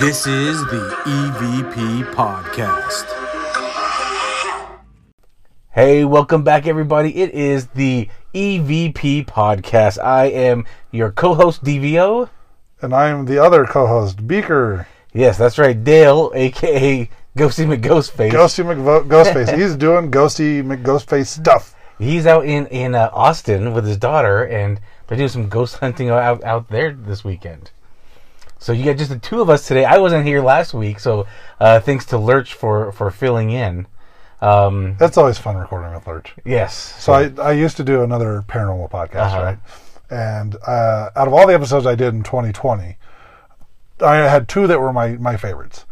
This is the EVP Podcast. Hey, welcome back, everybody. It is the EVP Podcast. I am your co host, DVO. And I'm the other co-host, Beaker. Yes, that's right, Dale, aka Ghosty McGhostface. Ghosty McGhostface. He's doing Ghosty McGhostface stuff. He's out in in uh, Austin with his daughter, and they're doing some ghost hunting out out there this weekend. So you got just the two of us today. I wasn't here last week, so uh, thanks to Lurch for for filling in. Um, That's always fun recording with Lurch. yes. So I, I used to do another paranormal podcast, Uh-huh. right? And uh, out of all the episodes I did in 2020, I had two that were my, my favorites.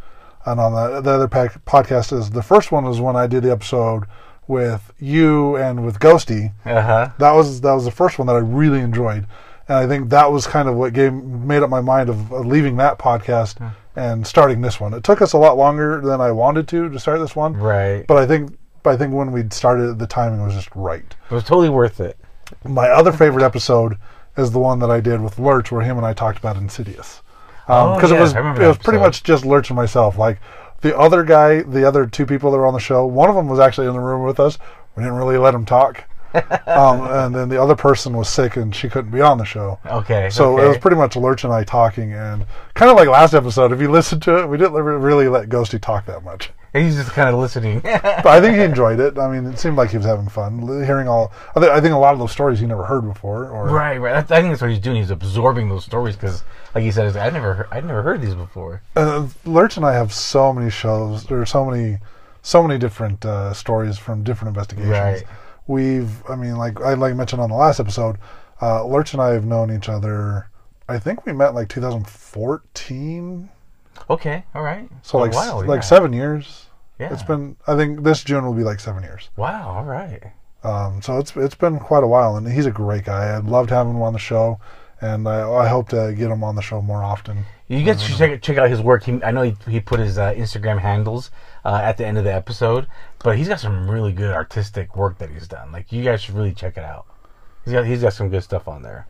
And on the, the other pac- podcast is the first one was when I did the episode with you and with Ghosty. Uh huh. That was that was the first one that I really enjoyed, and I think that was kind of what gave made up my mind of, of leaving that podcast and starting this one. It took us a lot longer than I wanted to to start this one, Right. but I think I think when we started, the timing was just right. It was totally worth it. My other favorite episode is the one that I did with Lurch, where him and I talked about Insidious, um, Oh, because yeah, it was it was pretty much just Lurch and myself. Like the other guy, the other two people that were on the show, one of them was actually in the room with us. We didn't really let him talk, um, and then the other person was sick and she couldn't be on the show. Okay. So okay. it was pretty much Lurch and I talking, and kind of like last episode. If you listen to it, we didn't really let Ghosty talk that much. He's just kind of listening. But I think he enjoyed it. I mean, it seemed like he was having fun hearing all. I thi- I think a lot of those stories he never heard before. Or right, right. I think that's what he's doing. He's absorbing those stories because, like he said, I never, I'd never heard these before. uh, Lurch and I have so many shows. There are so many, so many different uh, stories from different investigations. Right. We've, I mean, like I like mentioned on the last episode, uh, Lurch and I have known each other. I think we met like 2014. Okay, all right. So like while, like yeah. seven years. Yeah. It's been. I think this June will be like seven years. Wow. All right. Um, so it's it's been quite a while, and he's a great guy. I loved having him on the show, and I, I hope to get him on the show more often. You guys should check, check out his work. He, I know he, he put his uh, Instagram handles uh, at the end of the episode, but he's got some really good artistic work that he's done. Like you guys should really check it out. He's got he's got some good stuff on there.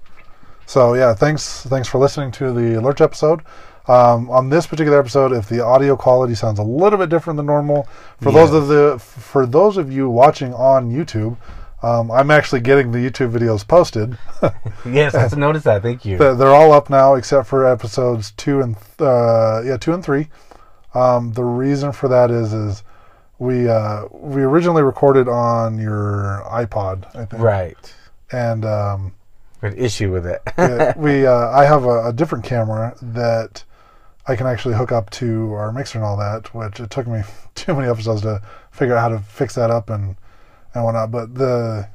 So yeah, thanks thanks for listening to the Lurch episode. Um, on this particular episode, if the audio quality sounds a little bit different than normal, for those of the for those of you watching on YouTube, um, I'm actually getting the YouTube videos posted. Yes, I noticed that. Thank you. They're all up now except for episodes two and uh, yeah two and three. Um, the reason for that is is we uh, we originally recorded on your iPod, I think, right. and um, Good issue with it. we uh, I have a, a different camera that I can actually hook up to our mixer and all that, which it took me too many episodes to figure out how to fix that up and and whatnot. But the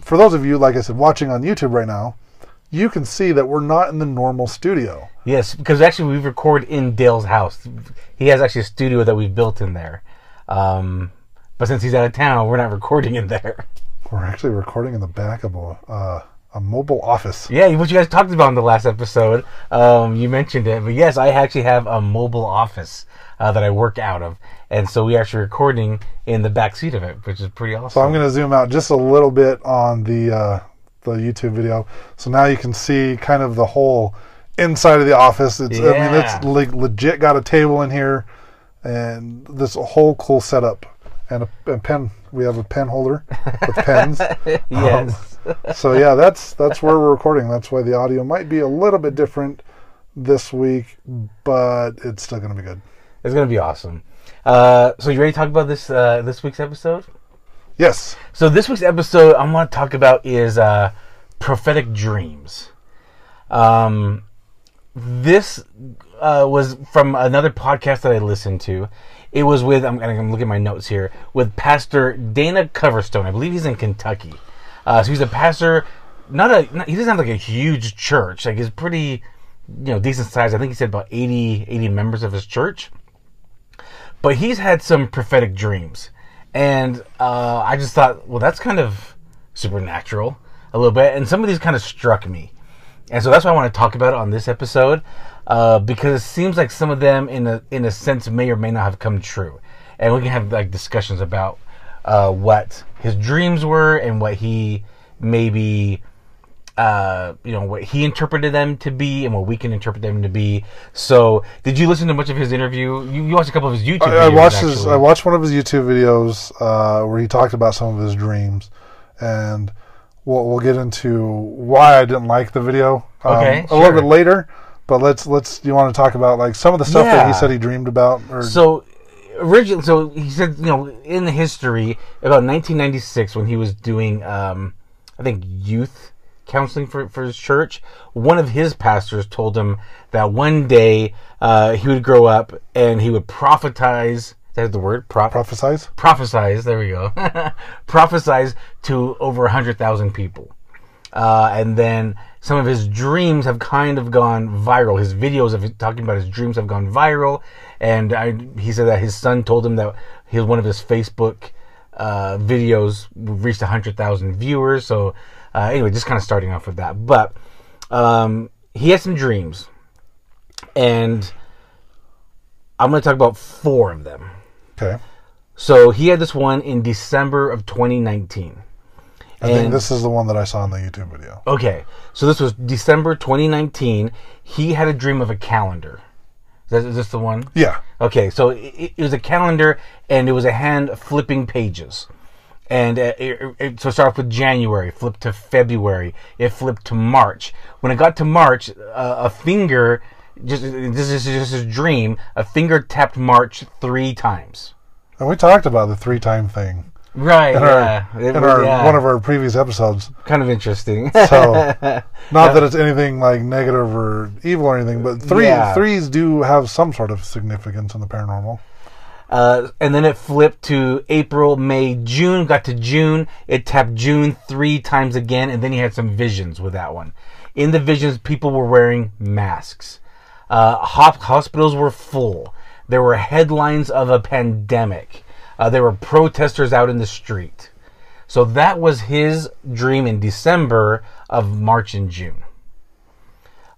for those of you, like I said, watching on YouTube right now, you can see that we're not in the normal studio. Yes, because actually we record in Dale's house. He has actually a studio that we've built in there. Um, but since he's out of town, we're not recording in there. We're actually recording in the back of a uh, a mobile office. Yeah, what you guys talked about in the last episode, um, you mentioned it. But yes, I actually have a mobile office uh, that I work out of, and so we actually recording in the back seat of it, which is pretty awesome. So I'm going to zoom out just a little bit on the uh, the YouTube video. So now you can see kind of the whole inside of the office. It's I mean it's le- legit got a table in here and this whole cool setup and a, a pen. We have a pen holder with pens. yes. So yeah, that's that's where we're recording. That's why the audio might be a little bit different this week, but it's still going to be good. it's gonna be awesome. Uh, so you ready to talk about this uh, this week's episode? Yes. So this week's episode I want to talk about is uh, prophetic dreams. Um, this uh, was from another podcast that I listened to. It was with I'm gonna look at my notes here with Pastor Dana Coverstone. I believe he's in Kentucky. Uh, so he's a pastor. Not a not, he doesn't have like a huge church. Like he's pretty, you know, decent size. I think he said about 80, 80 members of his church but he's had some prophetic dreams and uh, i just thought well that's kind of supernatural a little bit. And some of these kind of struck me. And so that's why i want to talk about it on this episode uh, because it seems like some of them in a in a sense may or may not have come true. And we can have like discussions about uh, what his dreams were and what he maybe uh, you know what he interpreted them to be and what we can interpret them to be. So, did you listen to much of his interview? You, you watched a couple of his YouTube. I, I videos, watched his. I watched one of his YouTube videos uh, where he talked about some of his dreams, and we'll, we'll get into why I didn't like the video um, Okay, a little bit later. But let's let's. You want to talk about like some of the stuff that he said he dreamed about? Or So originally, so he said, you know, in the history about 1996 when he was doing, um, I think, youth counseling for for his church. One of his pastors told him that one day uh, he would grow up and he would prophetize. That's the word, prophet. prophesize. prophesize. There we go. prophesize to over hundred thousand people. Uh, and then some of his dreams have kind of gone viral. His videos of talking about his dreams have gone viral, and I, he said that his son told him that his one of his Facebook uh, videos reached hundred thousand viewers. So uh, anyway, just kind of starting off with that. But um, he had some dreams, and I'm going to talk about four of them. Okay. So he had this one in December of 2019. I think And- this is the one that I saw in the YouTube video. Okay, so this was December 2019. He had a dream of a calendar. Is, that, is this the one? Yeah. Okay, so it, it was a calendar, and it was a hand flipping pages. And uh, it, it, so start off with January, flip to February, it flipped to March. When it got to March, uh, a finger, just this is just a dream, a finger tapped March three times. And we talked about the three time thing Right. in yeah. our, It in was- our yeah. one of our previous episodes. kind of interesting. So, not that it's anything like negative or evil or anything, but three Yeah. threes do have some sort of significance in the paranormal. Uh, and then it flipped to April, May, June. Got to June, it tapped June three times again, and then he had some visions with that one. In the visions, people were wearing masks. Uh, hospitals were full. There were headlines of a pandemic. Uh, there were protesters out in the street. So that was his dream in December of March and June.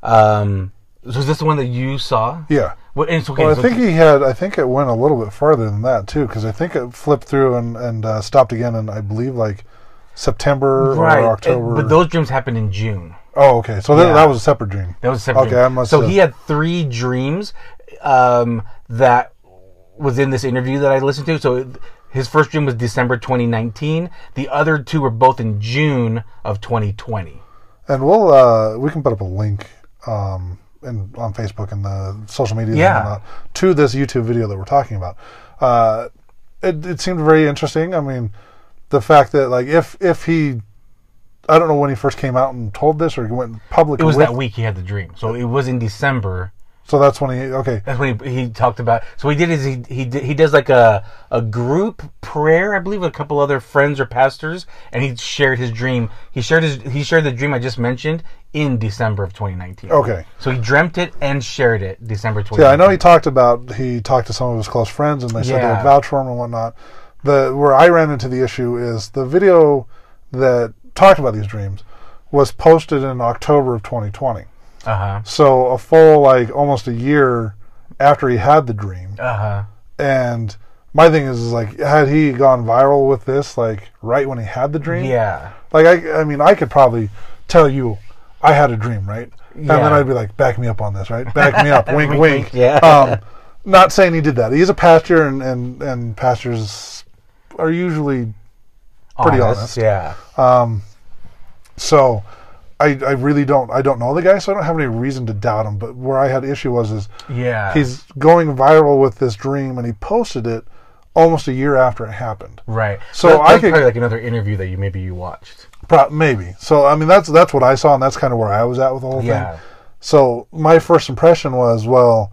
Um, is this the one that you saw? Yeah. It's okay. Well, I think he had. I think it went a little bit farther than that too, because I think it flipped through and and uh, stopped again, and I believe like September right. or October. but those dreams happened in June. oh, okay. So that Yeah. that was a separate dream. That was a separate. Okay, dream. I must so have- he had three dreams um, that was in this interview that I listened to. So his first dream was December 2019. The other two were both in June of 2020. And we'll uh, we can put up a link um, in on Facebook and the social media Yeah. and whatnot to this YouTube video that we're talking about. Uh, it, it seemed very interesting. I mean, the fact that like if if he, I don't know when he first came out and told this or he went public. It was with, that week he had the dream. So it was in December. So that's when he okay. That's when he, he talked about. So he did is he he did, he does like a a group prayer, I believe, with a couple other friends or pastors, and he shared his dream. He shared his he shared the dream I just mentioned in December of 2019. Okay. So he dreamt it and shared it December 2019. Yeah, I know he talked about he talked to some of his close friends and they said they Yeah. would vouch for him and whatnot. The where I ran into the issue is the video that talked about these dreams was posted in October of 2020. Uh huh. So a full like almost a year after he had the dream. Uh huh. And my thing is, is like had he gone viral with this like right when he had the dream? Yeah. Like I I mean I could probably tell you I had a dream, right? Yeah. And then I'd be like, back me up on this, right? Back me up, wink, Wink, wink. yeah. Um, not saying he did that. He's a pastor, and and, and pastors are usually Pretty honest. Yeah. Um, so. I, I really don't I don't know the guy, so I don't have any reason to doubt him. But where I had issue was is Yeah. he's going viral with this dream, and he posted it almost a year after it happened. right. So That- I could- probably like another interview that you maybe you watched. Pro- maybe. So I mean that's that's what I saw, and that's kind of where I was at with the whole Yeah. thing. So my first impression was, well,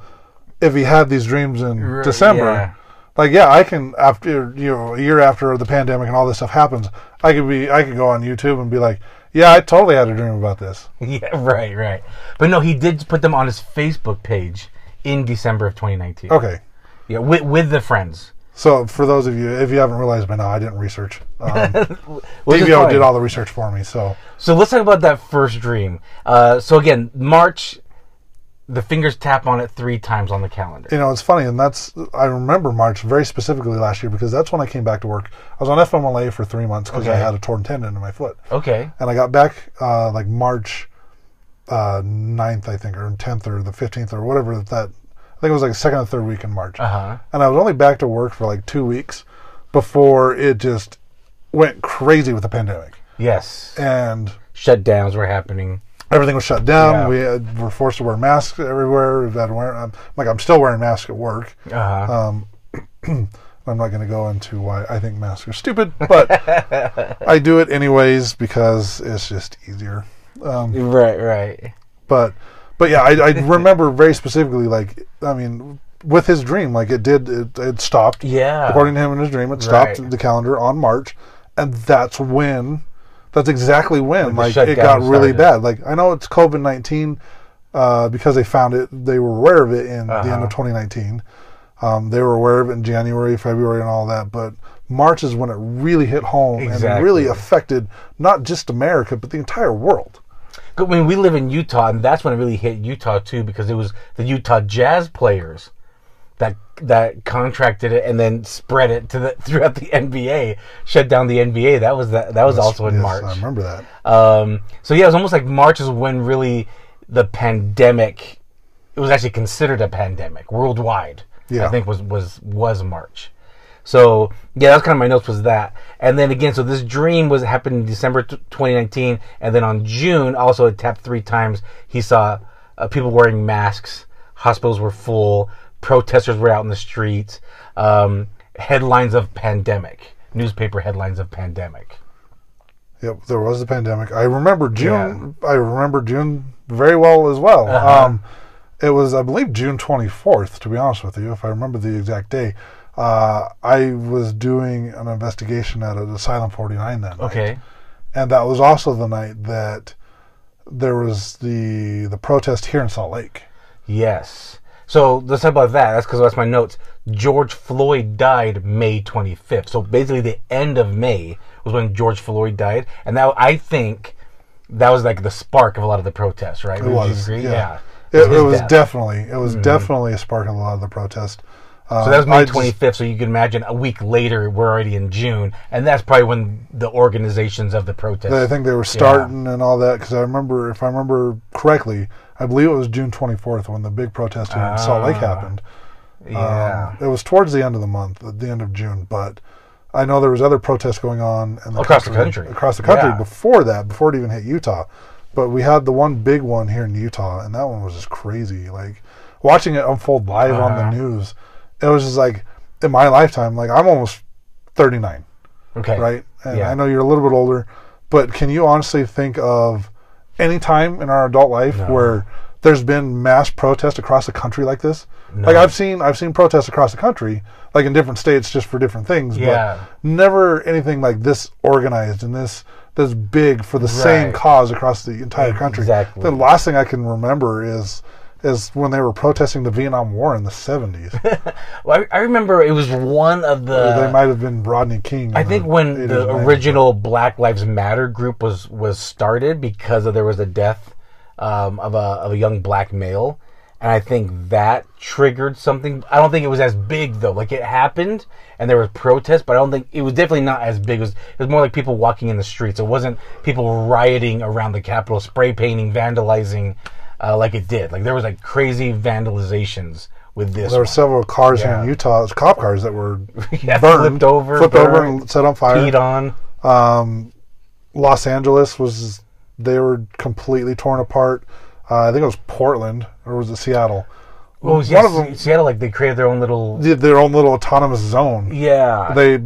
if he had these dreams in R- December, yeah. like yeah, I can after you know a year after the pandemic and all this stuff happens, I could be I could go on YouTube and be like, yeah, I totally had a dream about this. Yeah. Right. Right. But no, he did put them on his Facebook page in December of 2019. Okay. Yeah. With with the friends. So for those of you, if you haven't realized by now, I didn't research. Um, DVO did all the research for me. So So let's talk about that first dream. Uh, so again, March the fingers tap on it three times on the calendar. You know, it's funny, and that's I remember March very specifically last year because that's when I came back to work. I was on FMLA for three months because I had a torn tendon in my foot, Okay. and I got back uh, like March uh, 9th, I think, or 10th, or the 15th, or whatever that. I think it was like the second or third week in March, Uh huh. and I was only back to work for like two weeks before it just went crazy with the pandemic, Yes. and Shutdowns were happening. Everything was shut down. Yeah. We had, were forced to wear masks everywhere. We've had to wear, I'm, like I'm still wearing masks at work. Uh huh. Um, I'm not going to go into why I think masks are stupid, but I do it anyways because it's just easier. Um, right. Right. but but yeah, I, I remember very specifically. Like I mean, with his dream, like it did, it, it stopped. Yeah. According to him in his dream, it stopped Right. the calendar on March, and that's when, that's exactly when, Like like, it got really started. bad. Like I know it's COVID nineteen, uh, because they found it, they were aware of it in the end Uh-huh. of 2019. Um, they were aware of it in January, February, and all that, but March is when it really hit home and Exactly. really affected not just America but the entire world. I mean, we live in Utah, and that's when it really hit Utah too, because it was the Utah Jazz players that contracted it and then spread it to the throughout the NBA, shut down the NBA. That was that. That was also in Yes, March. I remember that. Um, so yeah, it was almost like March is when really the pandemic. It was actually considered a pandemic worldwide. Yeah. I think was was was March. So yeah, that's kind of my notes was that. And then again, so this dream was happened in December t- 2019, and then on June also it tapped three times. He saw uh, people wearing masks, hospitals were full, protesters were out in the streets, um, headlines of pandemic, newspaper headlines of pandemic. Yep, there was a pandemic. I remember June. I remember June very well as well. Uh-huh. Um, it was, I believe, June twenty fourth. To be honest with you, if I remember the exact day, uh, I was doing an investigation at an Asylum forty nine that night, Okay. and that was also the night that there was the the protest here in Salt Lake. Yes. So let's talk about that. That's because that's my notes. George Floyd died May 25th. So basically, the end of May was when George Floyd died, and that I think that was like the spark of a lot of the protests, right? It Would was, yeah. Yeah. It, it was death. definitely, it was definitely a spark of a lot of the protest. Uh, So that was May 25th. So you can imagine a week later, we're already in June, and that's probably when the organizations of the protests. I think they were starting and all that because I remember, if I remember correctly, I believe it was June 24th when the big protest here in Salt Lake Ah. happened. yeah. Um, it was towards the end of the month, at the end of June, but I know there was other protests going on in Across the country. across the country Yeah. before that, before it even hit Utah. But we had the one big one here in Utah, and that one was just crazy. Like watching it unfold live on Uh-huh. the news, it was just like in my lifetime. Like I'm almost 39 okay. right? And Yeah. I know you're a little bit older, but can you honestly think of any time in our adult life No. where there's been mass protest across the country like this? Like I've seen I've seen protests across the country, like in different states just for different things, Yeah. but never anything like this organized and this this big for the same cause across the entire country. Exactly. The last thing I can remember is is when they were protesting the Vietnam War in the 70s. Well, I, I remember it was one of the. they might have been Rodney King. I think the when 80s the and 90s. original Black Lives Matter group was was started because of there was a death um, of a of a young black male, and I think that triggered something. I don't think it was as big though. Like it happened, and there was protests, but I don't think it was definitely not as big. It was it was more like people walking in the streets. It wasn't people rioting around the Capitol, spray painting, vandalizing, uh, like it did. Like there was like crazy vandalizations with this. There were one. several cars Yeah. in Utah, cop cars that were Yeah, burned, flipped over, flipped over, and set on fire. peed on. Um, Los Angeles was they were completely torn apart. Uh, I think it was Portland or was it Seattle? Well, it was One yes, of them- Seattle, like they created their own little. Their own little autonomous zone. Yeah. They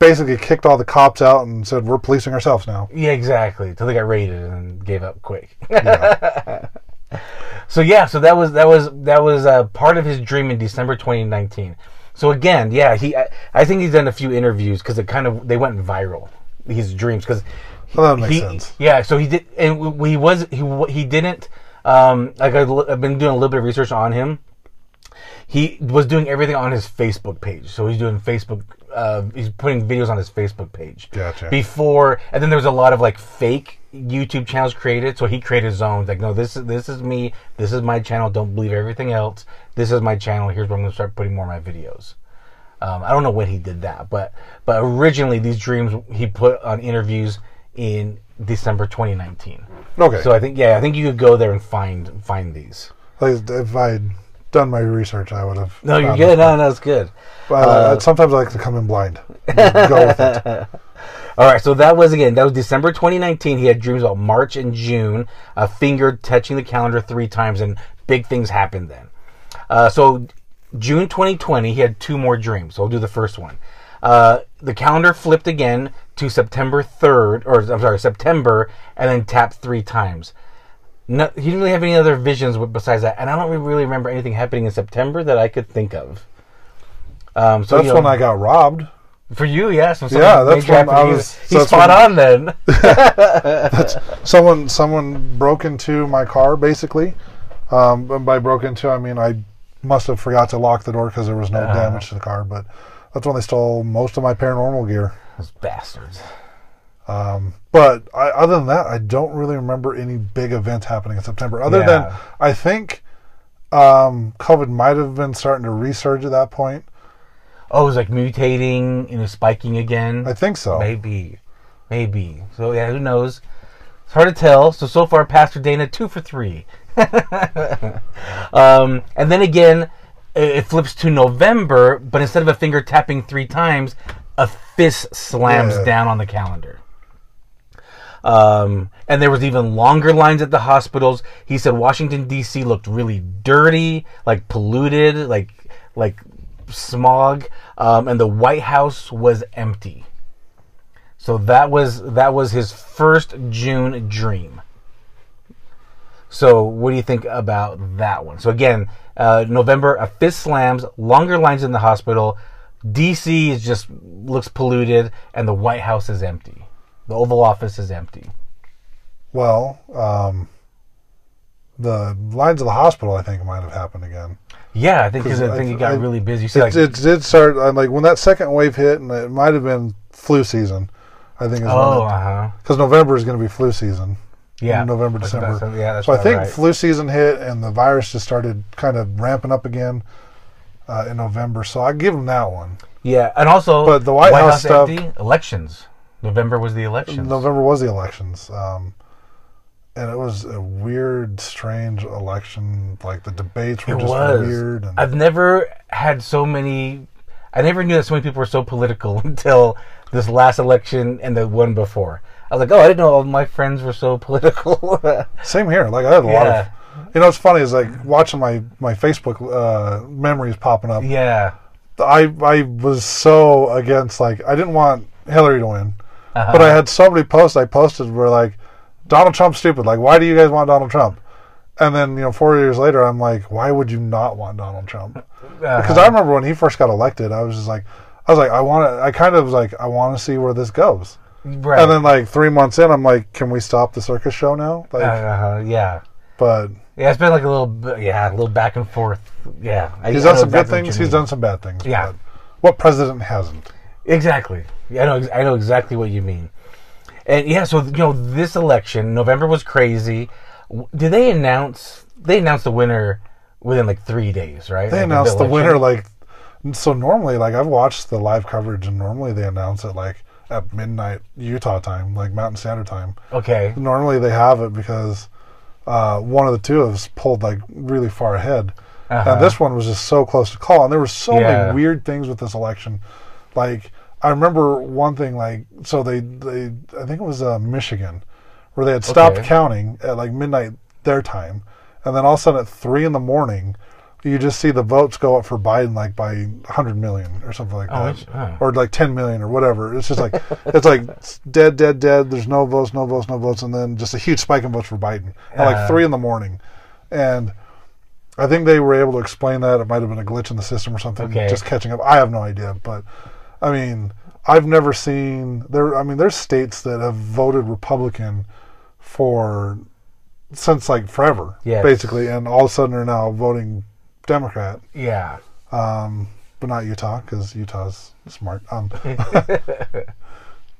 basically kicked all the cops out and said, "We're policing ourselves now." yeah, exactly. Until they got raided and gave up quick. so yeah, so that was that was that was uh, part of his dream in December 2019. So again, yeah, he I, I think he's done a few interviews because it kind of they went viral. His dreams because Well, that makes he, sense. Yeah, so he did, and he was he he didn't. Um, like I've been doing a little bit of research on him. He was doing everything on his Facebook page. So he's doing Facebook. Uh, he's putting videos on his Facebook page. Gotcha. Before, and then there was a lot of like fake YouTube channels created, so he created his own. Like, no, this is this is me. This is my channel. Don't believe everything else. This is my channel. Here's where I'm gonna start putting more of my videos. Um, I don't know when he did that, but but originally these dreams he put on interviews in December 2019. Okay. So I think yeah, I think you could go there and find find these. Like, if I had done my research, I would have. No, you're good. this. No, no, it's good. But uh, sometimes I like to come in blind. Go with it. All right, so that was again that was December 2019. He had dreams about March and June, uh, finger touching the calendar three times, and big things happened then. Uh, so June 2020, he had two more dreams. So I'll do the first one. Uh, the calendar flipped again to September 3rd, or I'm sorry, September, and then tapped three times. No, he didn't really have any other visions besides that, and I don't really remember anything happening in September that I could think of. Um, so That's you know, when I got robbed. For you, yes. Yeah, Yeah, that's when I was- He's, so he's spot on then. Someone someone broke into my car basically. Um, and by broke into, I mean I must have forgot to lock the door because there was no Uh-huh. damage to the car. But that's when they stole most of my paranormal gear. Those bastards. Um, but I, other than that, I don't really remember any big events happening in September. Other Yeah. than I think um, COVID might have been starting to resurge at that point. Oh, it was like mutating, you know, spiking again. I think so. Maybe, maybe. So yeah, who knows? It's hard to tell. So so far, Pastor Dana two for three. um, and then again, it, it flips to November, but instead of a finger tapping three times, a fist slams Yeah. down on the calendar. Um, and there was even longer lines at the hospitals. He said Washington D.C. looked really dirty, like polluted, like like smog, um, and the White House was empty. So that was that was his first June dream. So what do you think about that one? So again, uh, November, a fist slams, longer lines in the hospital. DC is just looks polluted, and the White House is empty. The Oval Office is empty. Well, um, the lines of the hospital, I think, might have happened again. Yeah, I think because 'Cause I think it got I- really busy. See, It, like, it did start uh, like when that second wave hit, and it might have been flu season. I think is oh, when uh huh, because November is going to be flu season. yeah, November, December. that's- yeah, that's So I think right. flu season hit, and the virus just started kind of ramping up again uh, in November. So I give them that one. yeah, and also, But the White House stuff- empty. Elections. November was the elections. November was the elections, um, and it was a weird, strange election. Like the debates were It just was weird. And I've never had so many. I never knew that so many people were so political until this last election and the one before. I was like, oh, I didn't know all my friends were so political. Same here. Like I had a lot of. You know, it's funny is like watching my my Facebook uh, memories popping up. yeah. I I was so against like I didn't want Hillary to win, Uh-huh. but I had so many posts I posted were like Donald Trump's stupid. Like why do you guys want Donald Trump? And then you know four years later I'm like why would you not want Donald Trump? Uh-huh. Because I remember when he first got elected, I was just like I was like I want to. I kind of was like I want to see where this goes. right. And then like three months in, I'm like, can we stop the circus show now? Like, uh, yeah. but Yeah, it's been like a little, yeah, a little back and forth. Yeah, he's I done know some good things. He's done some bad things. Yeah. what president hasn't? Exactly. Yeah, I know. I know exactly what you mean. And yeah, so you know, this election, November was crazy. Did they announce? They announced the winner within like three days, right? They Like, announced the election? winner like so normally like I've watched the live coverage and normally they announce it like at midnight Utah time, like Mountain Standard Time. Okay. Normally they have it because uh, one of the two of us pulled like really far ahead. Uh-huh. And this one was just so close to call. And there were so Yeah. many weird things with this election. Like I remember one thing like so they they I think it was uh, Michigan where they had stopped Okay. counting at like midnight their time, and then all of a sudden at three in the morning, you just see the votes go up for Biden like by 100 million or something like Oh, that, oh. or like 10 million or whatever. It's just like it's like it's dead, dead, dead. There's no votes, no votes, no votes, and then just a huge spike in votes for Biden at like Uh. three in the morning, and. I think they were able to explain that. It might have been a glitch in the system or something, Okay. just catching up. I have no idea, but I mean, I've never seen there. I mean, there's states that have voted Republican for since like forever, Yes. basically, and all of a sudden are now voting Democrat. Yeah. Um, but not Utah because Utah's smart. Um,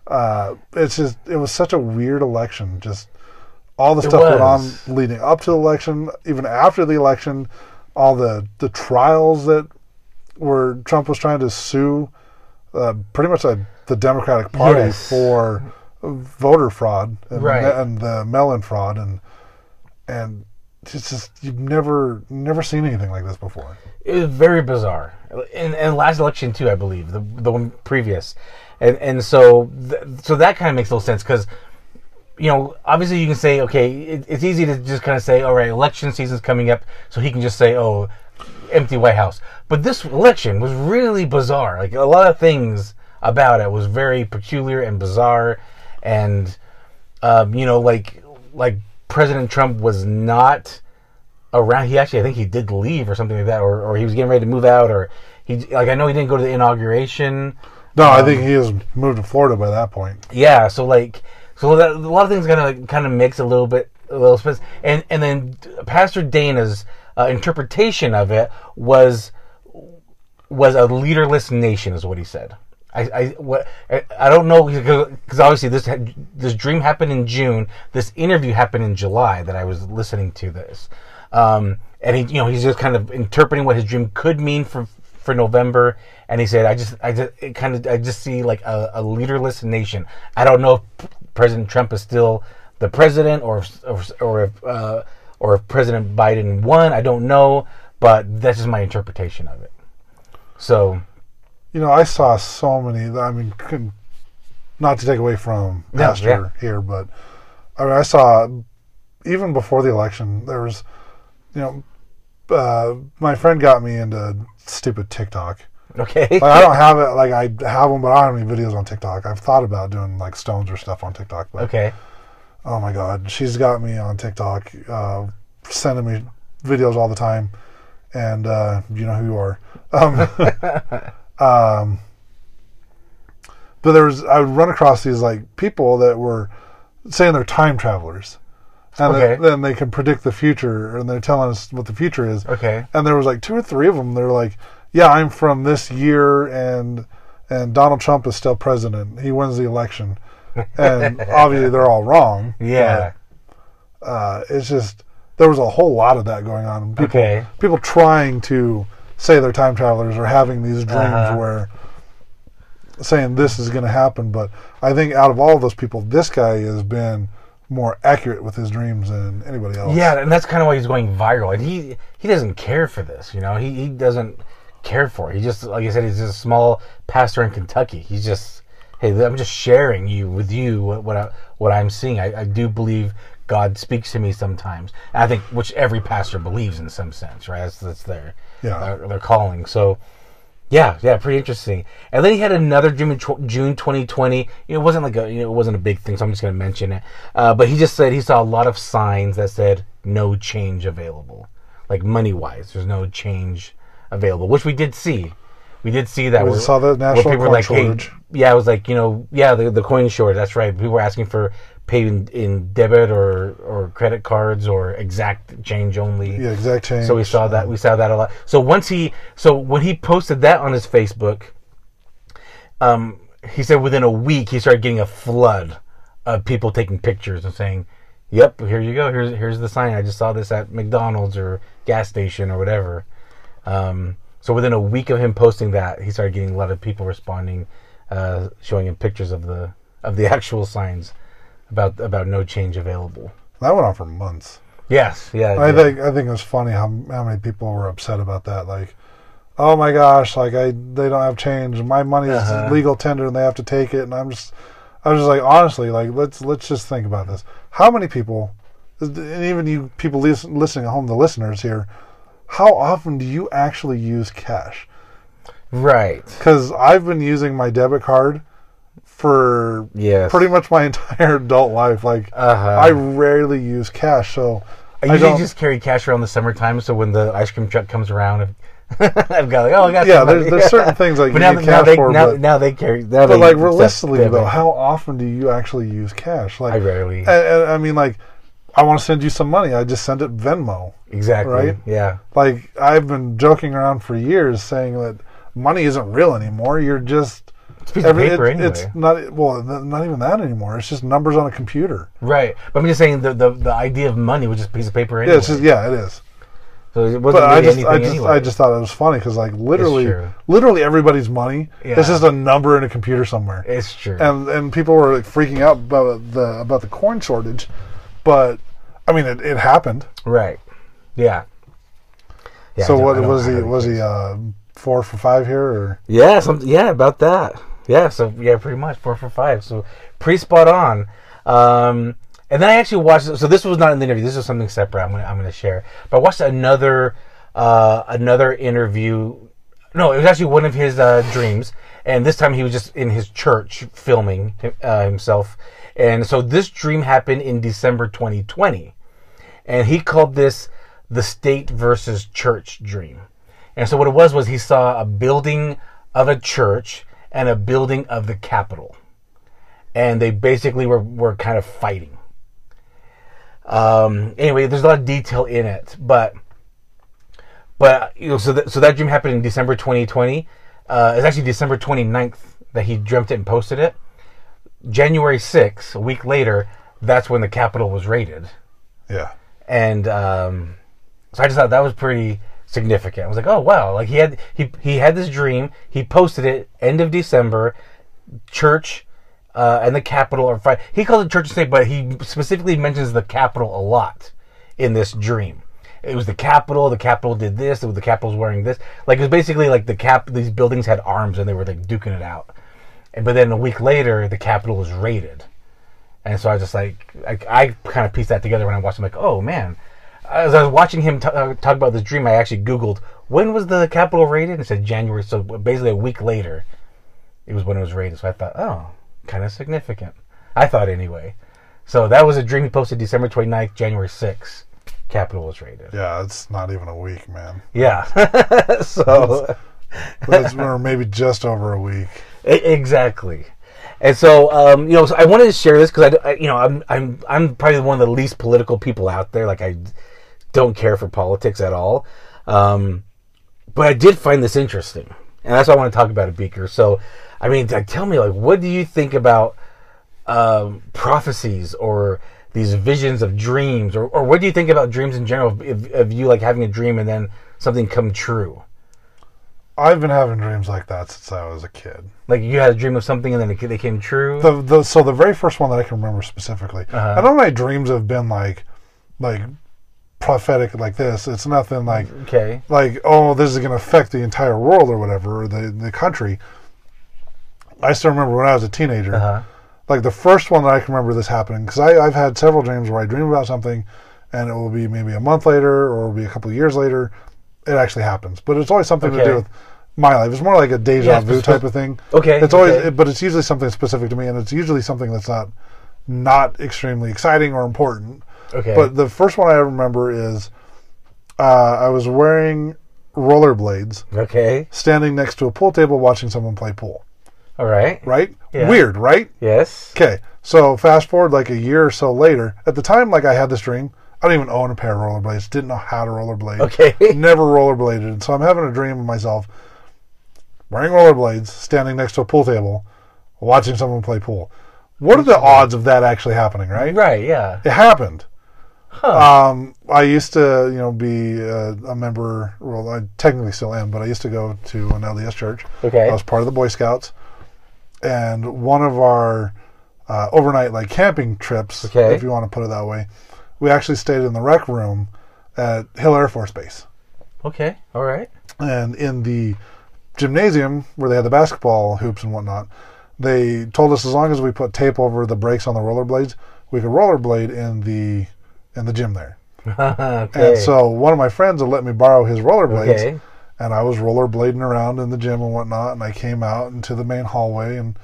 uh, it's just it was such a weird election. Just all the It stuff went on leading up to the election, even after the election, all the the trials that were Trump was trying to sue uh, pretty much uh, the Democratic Party Yes. for voter fraud and, Right. and the mail-in fraud and and it's just you've never never seen anything like this before. It was very bizarre. And, and last election too, I believe the the one previous, and and so th- so that kind of makes no sense because, you know, obviously you can say okay, it, it's easy to just kind of say all right, election season's coming up, so he can just say oh, empty White House. But this election was really bizarre. Like a lot of things about it was very peculiar and bizarre, and um, you know, like like President Trump was not around. He actually, I think he did leave or something like that, or, or he was getting ready to move out, or he like I know he didn't go to the inauguration. No, I Um, think he has moved to Florida by that point. Yeah, so like so that, a lot of things kind of kind of mix a little bit a little space, and and then Pastor Dana's uh, interpretation of it was was a leaderless nation, is what he said. I, I what I, don't know because obviously this this dream happened in June. This interview happened in July that I was listening to this, um, and he you know he's just kind of interpreting what his dream could mean for for November. And he said, I just I just kind of I just see like a, a leaderless nation. I don't know if President Trump is still the president or if, or, or if uh, or if President Biden won. I don't know, but that's just my interpretation of it. So You know, I saw so many. I mean, couldn't- to take away from Pastor here, but I mean, I saw even before the election there was, you know, uh, my friend got me into stupid TikTok. okay, Like I don't have it. Like I have them, but I don't have any videos on TikTok. I've thought about doing like stones or stuff on TikTok, but okay, oh my god, she's got me on TikTok, uh, sending me videos all the time, and uh, you know who you are. Um, um, but there was I would run across these like people that were saying they're time travelers, and Okay. then, then they can predict the future, and they're telling us what the future is. okay, And there was like two or three of them. They're like, "Yeah, I'm from this year, and and Donald Trump is still president. He wins the election." And obviously, they're all wrong. yeah, But, uh, it's just there was a whole lot of that going on. People, Okay. people trying to say they're time travelers or having these dreams Uh-huh. where saying this is going to happen. But I think out of all of those people, this guy has been more accurate with his dreams than anybody else. yeah, and that's kind of why he's going viral. And he he doesn't care for this, you know. He he doesn't care for. He just like I said, he's just a small pastor in Kentucky. He's just hey, I'm just sharing you with you what what, I, what I'm seeing. I, I do believe God speaks to me sometimes. And I think which every pastor believes in some sense, right? That's that's their Yeah. their, their calling. So. Yeah, yeah, pretty interesting. And then he had another dream in tw- June 2020. It wasn't like a, you know, it wasn't a big thing, so I'm just going to mention it. Uh, but he just said he saw a lot of signs that said no change available, like money wise. There's no change available, which we did see. We did see that. We where- saw the national people were coin like, hey, shortage. yeah, it was like you know, yeah, the, the coin shortage. That's right. People were asking for pay in, in debit or or credit cards or exact change only. Yeah, exact change. So we saw that. We saw that a lot. So once he, so when he posted that on his Facebook, um, he said within a week he started getting a flood of people taking pictures and saying, "Yep, here you go. Here's here's the sign. I just saw this at McDonald's or gas station or whatever." Um, so within a week of him posting that, he started getting a lot of people responding, uh, showing him pictures of the of the actual signs about about no change available. That went on for months. Yes, yeah. I think I think it was funny how how many people were upset about that. Like, oh my gosh, like I they don't have change. My money is Uh-huh. legal tender, and they have to take it. And I'm just, I was just like, honestly, like let's let's just think about this. How many people, and even you people listening at home, the listeners here, how often do you actually use cash? right. Because I've been using my debit card for Yes. pretty much my entire adult life. Like, Uh-huh. I rarely use cash, so. I I usually just carry cash around the summertime, so when the ice cream truck comes around, I've, I've got like, oh, I got Yeah, there's, there's certain things like but you now, need now cash they for, now, but, now they carry. Now but they like realistically though, how often do you actually use cash? Like I rarely. And, and I mean, like, I want to send you some money. I just send it Venmo. exactly. right? Yeah. Like I've been joking around for years, saying that money isn't real anymore. You're just a piece of paper anyway. It's not well, not even that anymore. It's just numbers on a computer. Right. But I'm just saying the, the, the idea of money was just a piece of paper anyway. Yeah, it's just yeah, it is. so it wasn't But I really just, anything I just, anyway. I just thought it was funny because like literally, literally everybody's money Yeah. is just a number in a computer somewhere. it's true. and and people were like freaking out about the about the corn shortage, but I mean it, it happened. right. Yeah. Yeah, so what was he was he uh, four for five here or Yeah, something. Yeah, about that. Yeah, so yeah, pretty much four for five. So pretty spot on. Um, and then I actually watched. So this was not in the interview. This is something separate. I'm gonna I'm gonna share. But I watched another uh, another interview. No, it was actually one of his uh, dreams, and this time he was just in his church filming uh, himself. And so this dream happened in December 2020, and he called this the state versus church dream. And so what it was was he saw a building of a church and a building of the Capitol. And they basically were, were kind of fighting. Um, anyway, there's a lot of detail in it, but but you know, so so that dream happened in December 2020. Uh, it's actually December 29th that he dreamt it and posted it. January 6th, a week later, that's when the Capitol was raided yeah and um, so I just thought that was pretty significant. I was like, oh wow, like he had he he had this dream. He posted it end of December. Church uh, and the Capitol are. He called it church and state, but he specifically mentions the Capitol a lot in this dream. It was the Capitol. The Capitol did this. The Capitol's wearing this. Like it was basically like the cap. These buildings had arms and they were like duking it out. And but then a week later, the Capitol was raided. And so I was just like, I, I kind of pieced that together when I watched him. Like, oh man, as I was watching him t- uh, talk about this dream, I actually Googled when was the Capitol raided. And it said January. So basically a week later, it was when it was raided. So I thought, oh, kind of significant. I thought anyway. So that was a dream he posted December 29th, January 6th. Capitol was raided. yeah it's not even a week man. Yeah. so It's, or maybe just over a week. Exactly. And so, um, you know, so I wanted to share this because I, I- you know, I'm, I'm, I'm probably one of the least political people out there. Like, I don't care for politics at all. Um, but I did find this interesting, and that's why I want to talk about it, Beaker. So, I mean, tell me, like, what do you think about um, prophecies or these visions of dreams, or, or what do you think about dreams in general? Of, of you like having a dream and then something come true. I've been having dreams like that since I was a kid. Like you had a dream of something and then it, they came true. The, the so the very first one that I can remember specifically. Uh-huh. I don't know my dreams have been like like prophetic like this. It's nothing like okay. like oh this is going to affect the entire world or whatever or the the country. I still remember when I was a teenager. Uh-huh. Like the first one that I can remember this happening because I've had several dreams where I dream about something, and it will be maybe a month later or it'll be a couple of years later. It actually happens, but it's always something to do with my life. It's more like a deja Yeah, vu type of thing. Okay, It's always, okay. but it's usually something specific to me, and it's usually something that's not not extremely exciting or important. Okay. But the first one I remember is uh, I was wearing rollerblades, okay. standing next to a pool table, watching someone play pool. All right. Right? Yeah. Weird, right? Yes. Okay, so fast forward like a year or so later. At the time, like I had this dream. I don't even own a pair of rollerblades. Didn't know how to rollerblade. Okay. Never rollerbladed. And So I'm having a dream of myself wearing rollerblades, standing next to a pool table, watching someone play pool. What are the odds of that actually happening? Right? Right. Yeah. It happened. Um, I used to, you know, be uh, a member. Well, I technically still am, but I used to go to an LDS church. Okay. I was part of the Boy Scouts, and one of our uh, overnight like camping trips, Okay. if you want to put it that way, we actually stayed in the rec room at Hill Air Force Base, Okay. All right. and in the gymnasium where they had the basketball hoops and whatnot. They told us as long as we put tape over the brakes on the rollerblades, we could rollerblade in the in the gym there. okay. And so one of my friends had let me borrow his rollerblades, Okay. And I was rollerblading around in the gym and whatnot. And I came out into the main hallway and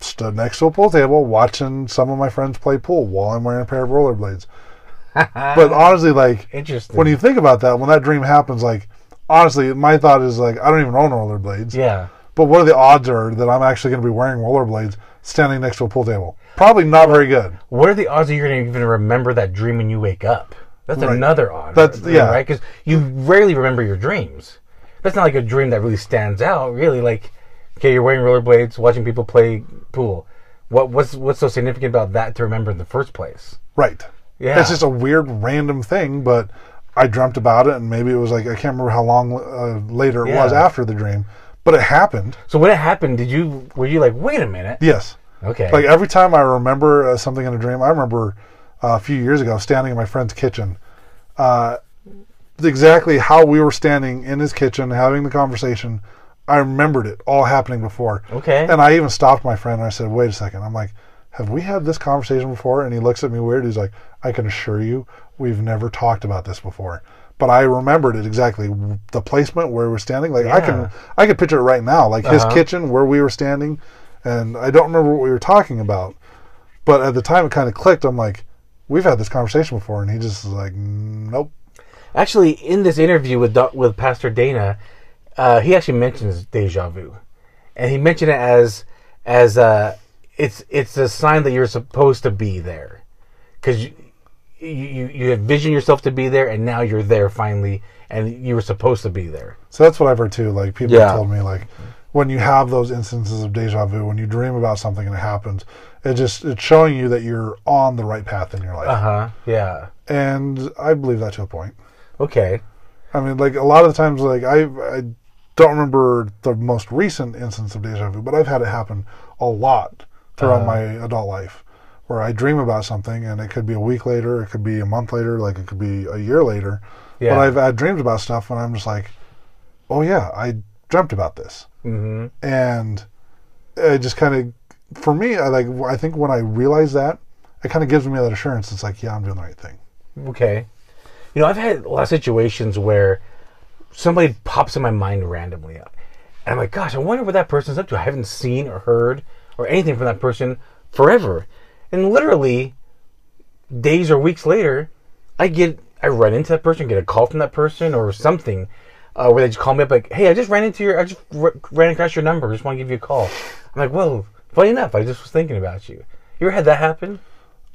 stood next to a pool table watching some of my friends play pool while I'm wearing a pair of rollerblades. but honestly, like Interesting. when you think about that, when that dream happens, like honestly, my thought is like I don't even own rollerblades. yeah. But what are the odds are that I'm actually going to be wearing rollerblades standing next to a pool table? Probably not very good. What are the odds that you're going to even remember that dream when you wake up? That's Right. another odd. That's- right? yeah. Right? Because you rarely remember your dreams. That's not like a dream that really stands out. Really, like Okay, you're wearing rollerblades, watching people play pool. What what's what's so significant about that to remember in the first place? Right. Yeah. It's just a weird random thing, but I dreamt about it, and maybe it was like I can't remember how long uh, later it was after the dream, but it happened. So when it happened, did you were you like, wait a minute? Yes. Okay. Like every time I remember uh, something in a dream, I remember uh, a few years ago standing in my friend's kitchen. Uh, exactly how we were standing in his kitchen having the conversation. I remembered it all happening before. Okay. And I even stopped my friend and I said, "Wait a second. I'm like, "Have we had this conversation before?" And he looks at me weird. He's like, "I can assure you, we've never talked about this before." But I remembered it exactly. The placement where we were standing, like I can, I can picture it right now, like his Uh-huh. kitchen where we were standing, and I don't remember what we were talking about. But at the time, it kind of clicked. I'm like, "We've had this conversation before," and he just was like, "Nope." Actually, in this interview with with Pastor Dana, uh, he actually mentions deja vu, and he mentioned it as as uh, it's it's a sign that you're supposed to be there, because you, you you envision yourself to be there, and now you're there finally, and you were supposed to be there. So that's what I've heard too. Like people Yeah. have told me, like when you have those instances of deja vu, when you dream about something and it happens, it just it's showing you that you're on the right path in your life. Uh huh. Yeah. And I believe that to a point. Okay. I mean, like a lot of the times, like I I don't remember the most recent instance of deja vu, but I've had it happen a lot throughout my adult life, where I dream about something and it could be a week later, it could be a month later, like it could be a year later. Yeah. But I've had dreams about stuff and I'm just like, oh yeah, I dreamt about this, hmm and it just kind of, for me, I like I think when I realize that, it kind of gives me that assurance. It's like, yeah, I'm doing the right thing. Okay. You know, I've had a lot of situations where somebody pops in my mind randomly. And I'm like, gosh, I wonder what that person's up to. I haven't seen or heard or anything from that person forever. And literally, days or weeks later, I get, I run into that person, get a call from that person or something uh, where they just call me up like, hey, I just ran into your, I just r- ran across your number. I just want to give you a call. I'm like, well, funny enough, I just was thinking about you. You ever had that happen?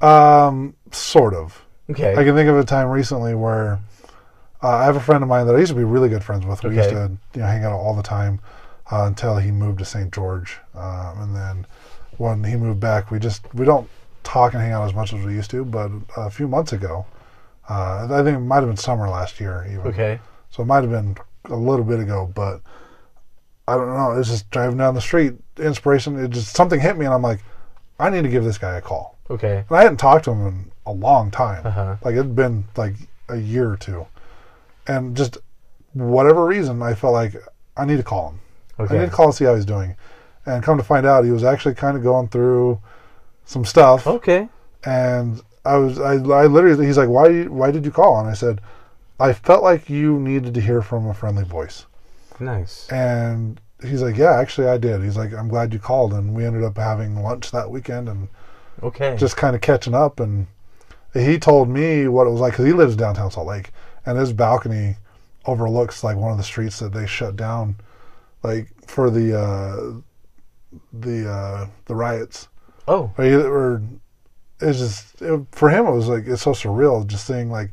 Um, sort of. Okay. I can think of a time recently where uh, I have a friend of mine that I used to be really good friends with. We used to you know hang out all the time uh, until he moved to St. George, um, and then when he moved back, we just we don't talk and hang out as much as we used to. But a few months ago, uh, I think it might have been summer last year, even. okay. So it might have been a little bit ago, but I don't know. It's just driving down the street, inspiration. It just something hit me, and I'm like, I need to give this guy a call. Okay. And I hadn't talked to him in a long time. Uh-huh. Like it'd been like a year or two, and just whatever reason, I felt like I need to call him. I Okay. need to call and see how he's doing. And come to find out, he was actually kind of going through some stuff. Okay. And I was, I, I literally, he's like, "Why, why did you call?" And I said, "I felt like you needed to hear from a friendly voice." Nice. And he's like, "Yeah, actually, I did." He's like, "I'm glad you called." And we ended up having lunch that weekend and Okay. just kind of catching up. And he told me what it was like because he lives downtown Salt Lake, and his balcony overlooks like one of the streets that they shut down, like for the uh, the uh, the riots. oh. Or, or it's just it, for him, it was like it's so surreal just seeing like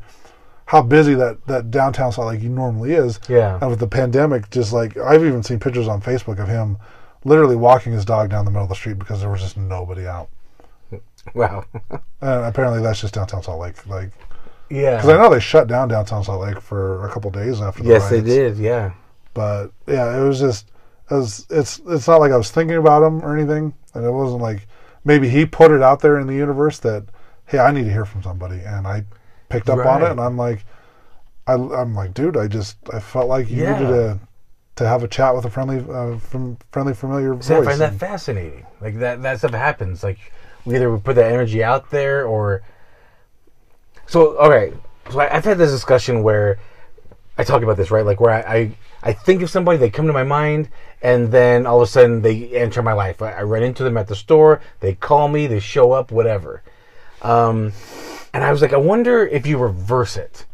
how busy that that downtown Salt Lake normally is. Yeah. And with the pandemic, just like I've even seen pictures on Facebook of him literally walking his dog down the middle of the street because there was just nobody out. Wow. And apparently that's just downtown Salt Lake. Like, yeah. because I know they shut down downtown Salt Lake for a couple days after the yes, they did. Yeah. But yeah, it was just, was, it's it's not like I was thinking about him or anything, and it wasn't like maybe he put it out there in the universe that hey, I need to hear from somebody, and I picked up on it, and I'm like, I, I'm like, dude, I just I felt like you Yeah. needed to to have a chat with a friendly, uh, from friendly, familiar See, I find that fascinating. Like that, that stuff happens. Like we either put that energy out there or. So okay, so I, I've had this discussion where I talk about this right, like where I, I I think of somebody, they come to my mind, and then all of a sudden they enter my life. I, I run into them at the store, they call me, they show up, whatever. Um, and I was like, I wonder if you reverse it.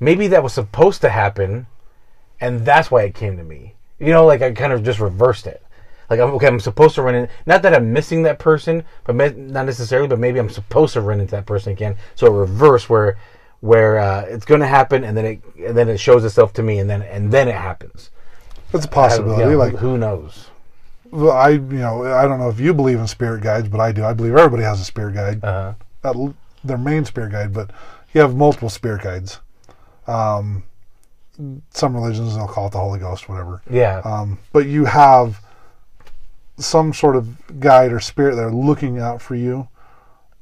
Maybe that was supposed to happen, and that's why it came to me. You know, like I kind of just reversed it. Like I'm okay, I'm supposed to run in. Not that I'm missing that person, but me, not necessarily. But maybe I'm supposed to run into that person again. So a reverse where where uh, it's going to happen, and then it and then it shows itself to me, and then and then it happens. It's a possibility. yeah, like who knows? well, I you know I don't know if you believe in spirit guides, but I do. I believe everybody has a spirit guide. Uh-huh. Their main spirit guide, but you have multiple spirit guides. Um, some religions they'll call it the Holy Ghost, whatever. Yeah. Um, but you have some sort of guide or spirit that are looking out for you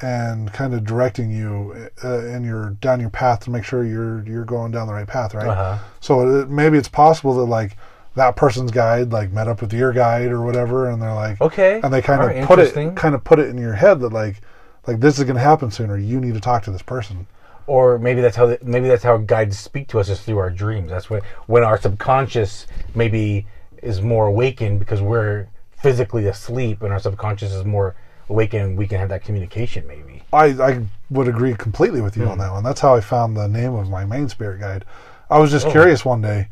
and kind of directing you uh, in your down your path to make sure you're you're going down the right path, right? Uh-huh. So it, maybe it's possible that like that person's guide like met up with your guide or whatever, and they're like, Okay. and they kind of Alright, put it kind of put it in your head that like like this is going to happen sooner. You need to talk to this person. or maybe that's how the, maybe that's how guides speak to us is through our dreams. That's when when our subconscious maybe is more awakened because we're physically asleep and our subconscious is more awakened. We can have that communication. Maybe. I, I would agree completely with you Hmm. on that one. That's how I found the name of my main spirit guide. I was Oh. just curious one day,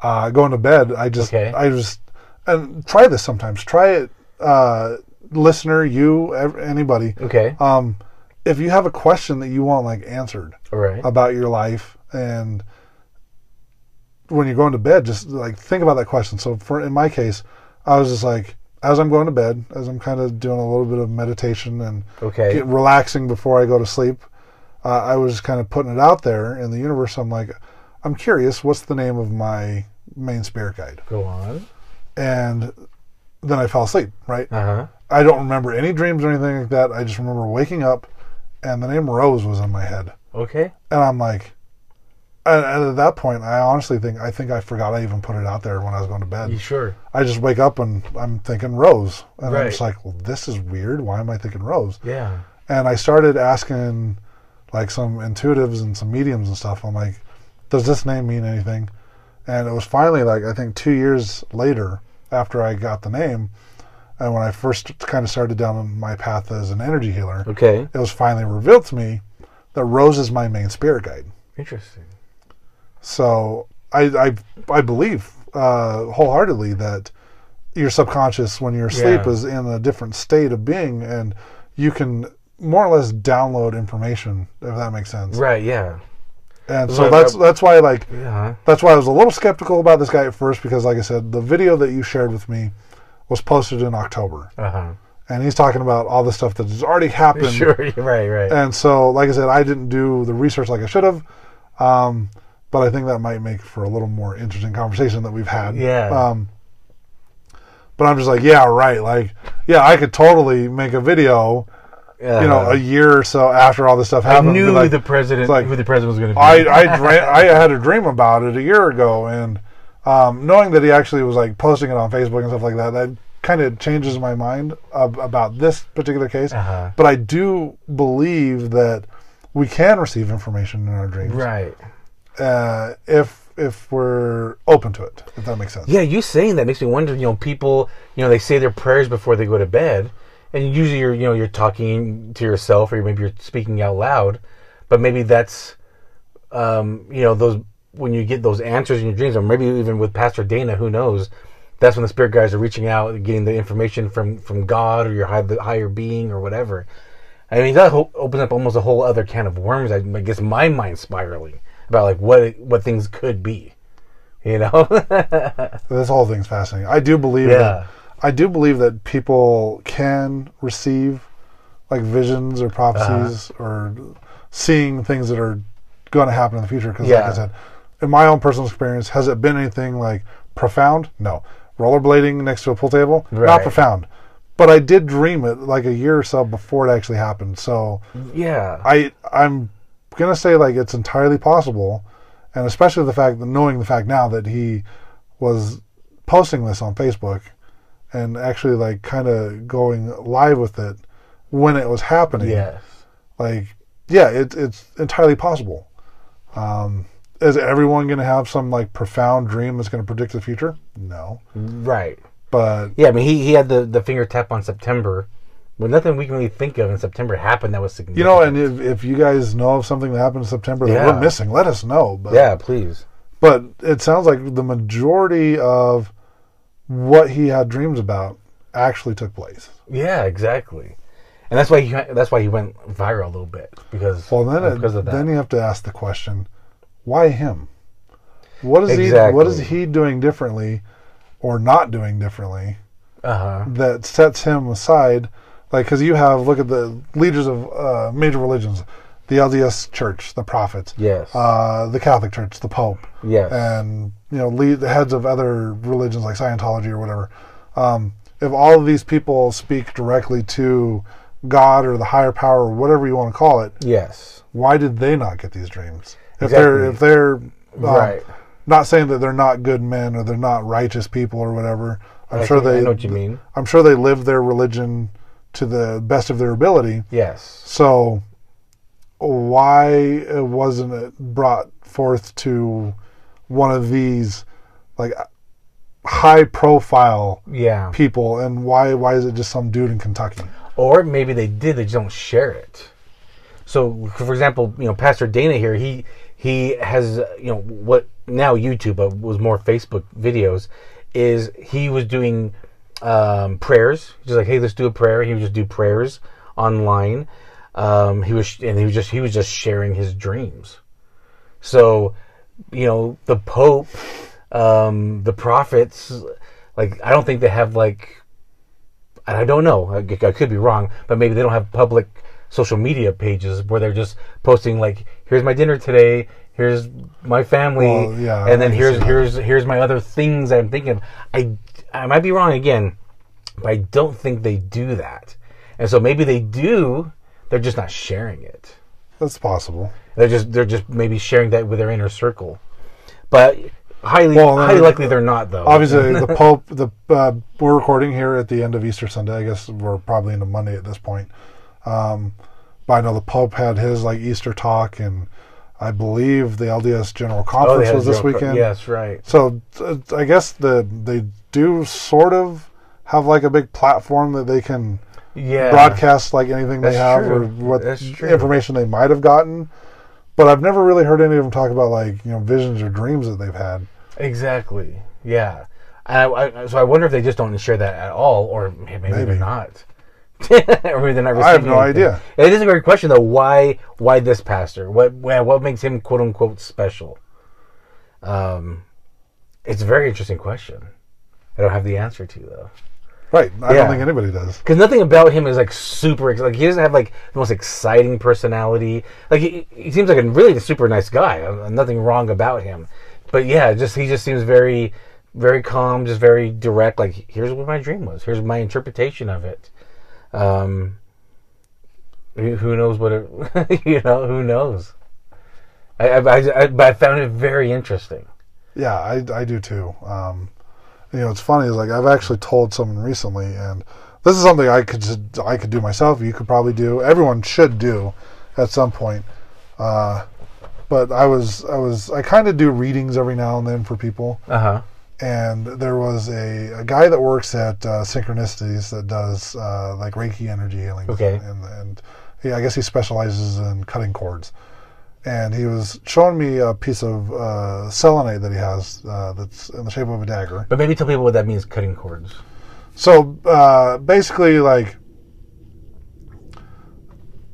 uh, going to bed. I just, Okay. I just, and try this sometimes. Try it, uh, listener, you, anybody. Okay. Um, if you have a question that you want like answered right. about your life, and when you're going to bed, just like think about that question. So for in my case, I was just like, as I'm going to bed, as I'm kind of doing a little bit of meditation and Okay. get relaxing before I go to sleep. Uh, I was kind of putting it out there in the universe. I'm like, I'm curious, what's the name of my main spirit guide? Go on. And then I fell asleep, right? Uh huh. I don't remember any dreams or anything like that. I just remember waking up and the name Rose was in my head. Okay. And I'm like, and, and at that point, I honestly think, I think I forgot I even put it out there when I was going to bed. You sure? I just wake up and I'm thinking Rose. And I'm just like, well, this is weird. Why am I thinking Rose? Yeah. and I started asking like some intuitives and some mediums and stuff. I'm like, does this name mean anything? And it was finally like I think two years later after I got the name, and when I first kind of started down my path as an energy healer, Okay. it was finally revealed to me that Rose is my main spirit guide. Interesting. So I I, I believe uh, wholeheartedly that your subconscious, when you're asleep, Yeah. is in a different state of being, and you can more or less download information, if that makes sense. Right. Yeah. And so that's right. that's why like Yeah. that's why I was a little skeptical about this guy at first because, like I said, the video that you shared with me was posted in October, Uh huh. and he's talking about all the stuff that has already happened. Sure. Right. Right. And so, like I said, I didn't do the research like I should have. Um, but I think that might make for a little more interesting conversation that we've had. Yeah. Um, but I'm just like, yeah, right. Like, yeah, I could totally make a video, you know, Uh, a year or so after all this stuff happened. be knew like, the president like, who the president was going to be. I I, dra- I had a dream about it a year ago, and um, knowing that he actually was like posting it on Facebook and stuff like that, that kind of changes my mind ab- about this particular case. Uh-huh. But I do believe that we can receive information in our dreams right. uh, if if we're open to it. If that makes sense. Yeah, you saying that makes me wonder. You know, people, you know, they say their prayers before they go to bed, and usually you're, you know, you're talking to yourself, or maybe you're speaking out loud, but maybe that's, um, you know, those when you get those answers in your dreams, or maybe even with Pastor Dana, who knows, that's when the spirit guides are reaching out, getting the information from from God or your high, the higher being or whatever. I mean, that ho- opens up almost a whole other can of worms. I, I guess my mind spiraling about like what what things could be. You know. This whole thing's fascinating. I do believe Yeah. that I do believe that people can receive like visions or prophecies Uh-huh. or seeing things that are going to happen in the future. Because, like I said, in my own personal experience, has it been anything like profound? No. Rollerblading next to a pool table, not profound. But I did dream it like a year or so before it actually happened. So yeah. I I'm gonna say like it's entirely possible, and especially the fact that knowing the fact now that he was posting this on Facebook and actually like kind of going live with it when it was happening. yes. Like yeah, it's it's entirely possible. Um, is everyone gonna have some like profound dream that's gonna predict the future? No, Right. but Yeah, I mean, he, he had the, the finger tap on September, but nothing we can really think of in September happened that was significant. you know, and if, if you guys know of something that happened in September that Yeah. we're missing, let us know. But yeah, please. but it sounds like the majority of what he had dreams about actually took place. Yeah, exactly. And that's why he that's why he went viral a little bit because Well, then it, because of that. then you have to ask the question, why him? What is he? What is he doing differently, or not doing differently Uh-huh. that sets him aside. Like, because you have look at the leaders of uh, major religions, the LDS Church, the prophets, Yes. uh, the Catholic Church, the Pope, yes. and you know lead the heads of other religions like Scientology or whatever. Um, if all of these people speak directly to God or the higher power or whatever you want to call it, yes. why did they not get these dreams? If they're if they're um, Right. not saying that they're not good men or they're not righteous people or whatever. I'm I sure I they know what you mean. I'm sure they live their religion to the best of their ability. Yes. So why wasn't it brought forth to one of these like high profile Yeah. people and why why is it just some dude in Kentucky? Or maybe they did, they just don't share it. So, for example, you know, Pastor Dana here, he he has you know what now YouTube, but was more Facebook videos. Is he was doing um, prayers? Just like, hey, let's do a prayer. He would just do prayers online. Um, he was and he was just he was just sharing his dreams. So, you know, the Pope, um, the prophets, like I don't think they have like I don't know. I, I could be wrong, but maybe they don't have public social media pages where they're just posting like, "Here's my dinner today. Here's my family, Well, yeah, and then here's here's here's my other things I'm thinking." of. I I might be wrong again, but I don't think they do that. And so maybe they do. They're just not sharing it. That's possible. They're just they're just maybe sharing that with their inner circle, but highly Well, highly likely they're not though. Obviously, the Pope. The uh, we're recording here at the end of Easter Sunday. I guess we're probably into Monday at this point. Um, but I know the Pope had his like Easter talk, and I believe the LDS General Oh, Conference had was this weekend. Yes, right. So uh, I guess the they do sort of have like a big platform that they can Yeah, broadcast like anything they have true. or what information they might have gotten. But I've never really heard any of them talk about like you know visions or dreams that they've had. Exactly. Yeah. I, I, so I wonder if they just don't share that at all, or maybe Maybe. not. or maybe they're not. I have no anything. idea. It is a great question though. Why? Why this pastor? What? What what makes him quote unquote special? Um, it's a very interesting question. I don't have the answer to though. Right. I Yeah. don't think anybody does. Because nothing about him is like super. Like he doesn't have like the most exciting personality. Like he, he seems like a really super nice guy. Uh, nothing wrong about him. But yeah, just he just seems very, very calm, just very direct. Like here's what my dream was. Here's my interpretation of it. Um, who, knows what it? you know, who knows? I, I, I, I, but I found it very interesting. Yeah, I, I do too. Um, you know, it's funny is like I've actually told someone recently, and this is something I could just, I could do myself. You could probably do. Everyone should do at some point. Uh, but I was I was I kind of do readings every now and then for people, Uh huh. And there was a, a guy that works at uh, Synchronicities that does uh, like Reiki energy healing. Okay. and and he, I guess he specializes in cutting cords. And he was showing me a piece of uh, selenite that he has uh, that's in the shape of a dagger. But maybe tell people what that means. Cutting cords. So uh, basically, like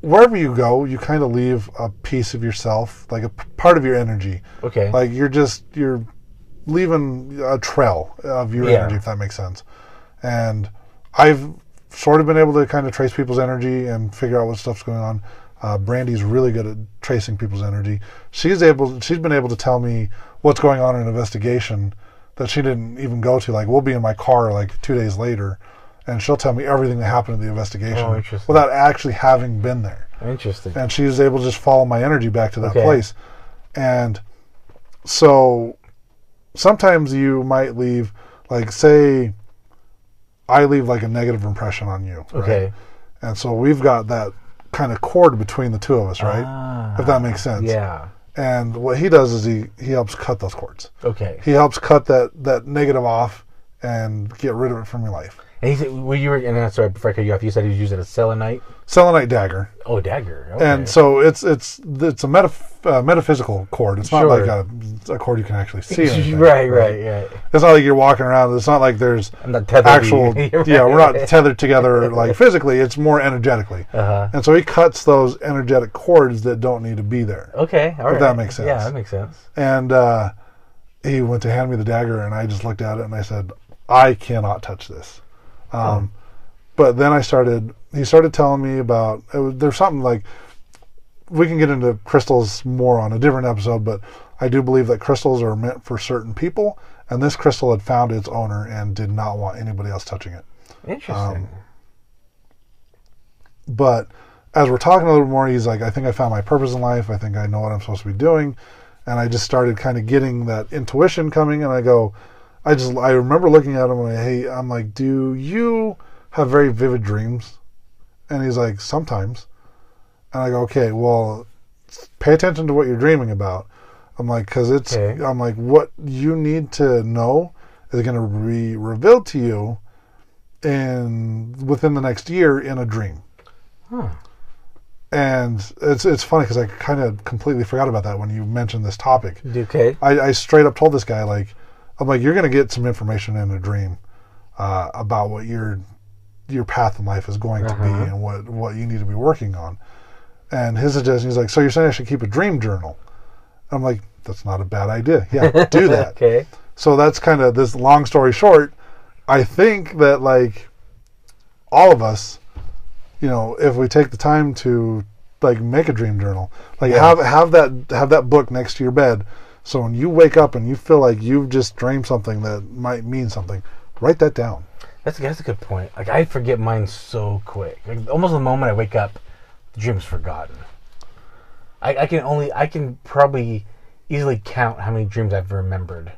wherever you go, you kind of leave a piece of yourself, like a p- part of your energy. Okay. Like you're just you're leaving a trail of your Yeah. energy, if that makes sense. And I've sort of been able to kind of trace people's energy and figure out what stuff's going on. Uh, Brandy's really good at tracing people's energy. She's able. She's been able to tell me what's going on in an investigation that she didn't even go to. Like we'll be in my car like two days later, and she'll tell me everything that happened in the investigation Oh, without actually having been there Interesting. and she was able to just follow my energy back to that Okay. place. And so sometimes you might leave, like, say, I leave like a negative impression on you. right? Okay. And so we've got that kind of cord between the two of us, right? Ah, if that makes sense. Yeah. And what he does is he, he helps cut those cords. Okay. He helps cut that, that negative off and get rid of it from your life. And he said, "Well, you were." And I'm sorry, before I cut you off, you said he was using a selenite. Selenite dagger. Oh, dagger. Okay. and so it's it's it's a metaph- uh, metaphysical cord. It's not Sure. like a, a cord you can actually see. or anything, right, right, right. It's not like you're walking around. It's not like there's I'm not tethered. actual. yeah, we're not tethered together like physically. It's more energetically. Uh-huh. And so he cuts those energetic cords that don't need to be there. Okay, all right. that makes sense. Yeah, that makes sense. And uh, he went to hand me the dagger, and I just looked at it and I said, "I cannot touch this. Um, But then I started. He started telling me about. There's something like. We can get into crystals more on a different episode, but I do believe that crystals are meant for certain people, and this crystal had found its owner and did not want anybody else touching it. Interesting. But as we're talking a little more, he's like, I think I found my purpose in life. I think I know what I'm supposed to be doing. And I just started kind of getting that intuition coming. And I go, I just, I remember looking at him and I, hey, I'm like, do you have very vivid dreams? And he's like, sometimes. And I go, okay, well, pay attention to what you're dreaming about. I'm like, because it's, Okay. I'm like, what you need to know is going to be revealed to you in within the next year in a dream. Huh. And it's it's funny because I kind of completely forgot about that when you mentioned this topic. Okay. I, I straight up told this guy like, I'm like, you're gonna get some information in a dream uh, about what your your path in life is going to be Uh-huh. and what what you need to be working on. And his suggestion is like, so you're saying I should keep a dream journal? I'm like, that's not a bad idea. Yeah, do that. okay. So that's kind of this long story short. I think that like all of us, you know, if we take the time to like make a dream journal, like Yeah. have have that have that book next to your bed, so when you wake up and you feel like you've just dreamed something that might mean something, write that down. That's that's a good point. Like I forget mine so quick. Like almost the moment I wake up, the dream's forgotten. I, I can only I can probably easily count how many dreams I've remembered.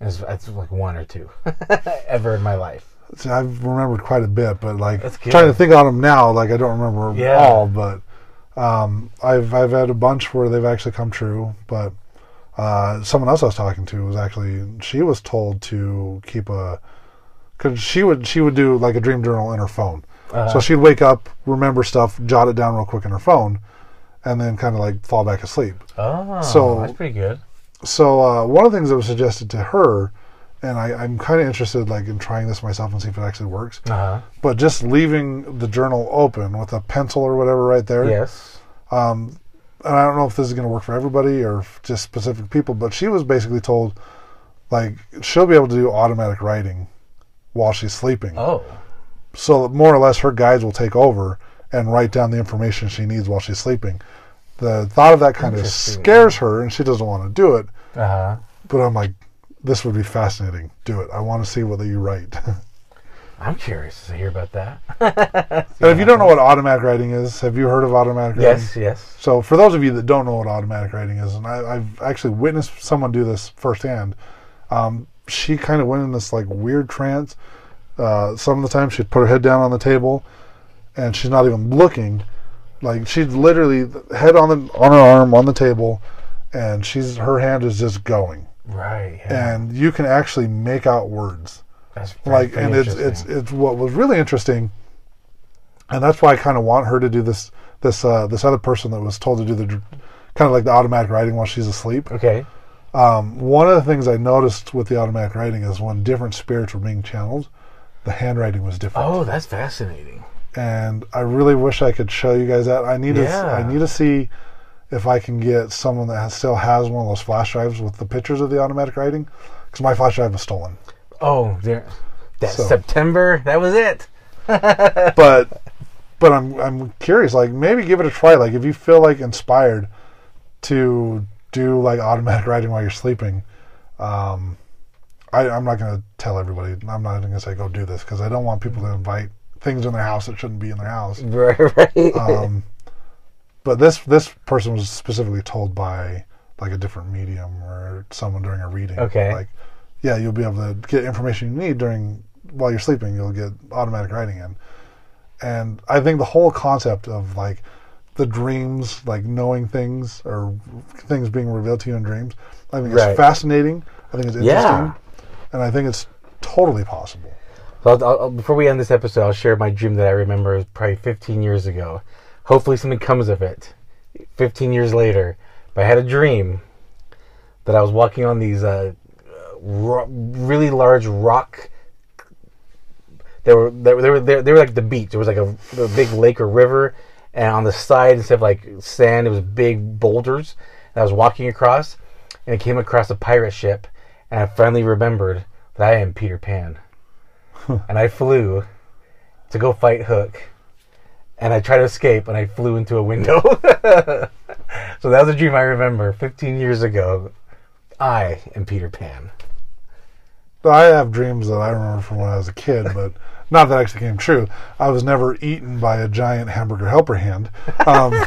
It's, it's like one or two ever in my life. See, I've remembered quite a bit, but like trying to think on them now, like I don't remember Yeah. all. But um, I've I've had a bunch where they've actually come true. But uh, someone else I was talking to was actually she was told to keep a because she would she would do like a dream journal in her phone. Uh, So she'd wake up, remember stuff, jot it down real quick in her phone, and then kind of like fall back asleep. oh, so- that's pretty good. So uh, one of the things that was suggested to her, and I, I'm kind of interested like in trying this myself and see if it actually works. Uh huh. But just leaving the journal open with a pencil or whatever right there. Yes. Um, and I don't know if this is going to work for everybody or just specific people, but she was basically told, like, she'll be able to do automatic writing while she's sleeping. Oh. So more or less, her guides will take over and write down the information she needs while she's sleeping. The thought of that kind of scares her, and she doesn't want to do it. Uh huh. But I'm like, this would be fascinating. Do it. I want to see what you write. I'm curious to hear about that. and if you don't know what automatic writing is, have you heard of automatic writing? yes. Yes. So for those of you that don't know what automatic writing is, and I, I've actually witnessed someone do this firsthand, um, she kind of went in this like weird trance. Uh, some of the time she'd put her head down on the table, and she's not even looking. Like she'd literally head on the on her arm on the table, and she's her hand is just going, Right. Yeah. and you can actually make out words that's like and it's it's it's what was really interesting and that's why i kind of want her to do this this uh this other person that was told to do the kind of like the automatic writing while she's asleep. Okay. um one of the things i noticed with the automatic writing is when different spirits were being channeled the handwriting was different. Oh, that's fascinating. and i really wish i could show you guys that. I need to i need to see if i can get someone that has, still has one of those flash drives with the pictures of the automatic writing because my flash drive was stolen Oh, there. That So- September. That was it. but but I'm I'm curious. Like maybe give it a try. Like if you feel like inspired to do like automatic writing while you're sleeping, um, I, I'm not gonna tell everybody. I'm not even gonna say go do this because I don't want people to invite things in their house that shouldn't be in their house. Right. Right. Um, but this this person was specifically told by like a different medium or someone during a reading. Okay. Like, yeah, you'll be able to get information you need during while you're sleeping. You'll get automatic writing in, and I think the whole concept of like the dreams, like knowing things or things being revealed to you in dreams, I think Right. it's fascinating. I think it's interesting, Yeah. and I think it's totally possible. So I'll, I'll, before we end this episode, I'll share my dream that I remember probably 15 years ago. Hopefully, something comes of it. 15 years later, but I had a dream that I was walking on these uh, ro- really large rock. They were they were they were, they were like the beach. There was like a, a big lake or river, and on the side instead of like sand, it was big boulders. And I was walking across, and I came across a pirate ship, and I finally remembered that I am Peter Pan. and I flew to go fight Hook, and I tried to escape, and I flew into a window. so that was a dream I remember 15 years ago. I am Peter Pan. I have dreams that I remember from when I was a kid, but not that actually came true. I was never eaten by a giant hamburger helper hand. Um,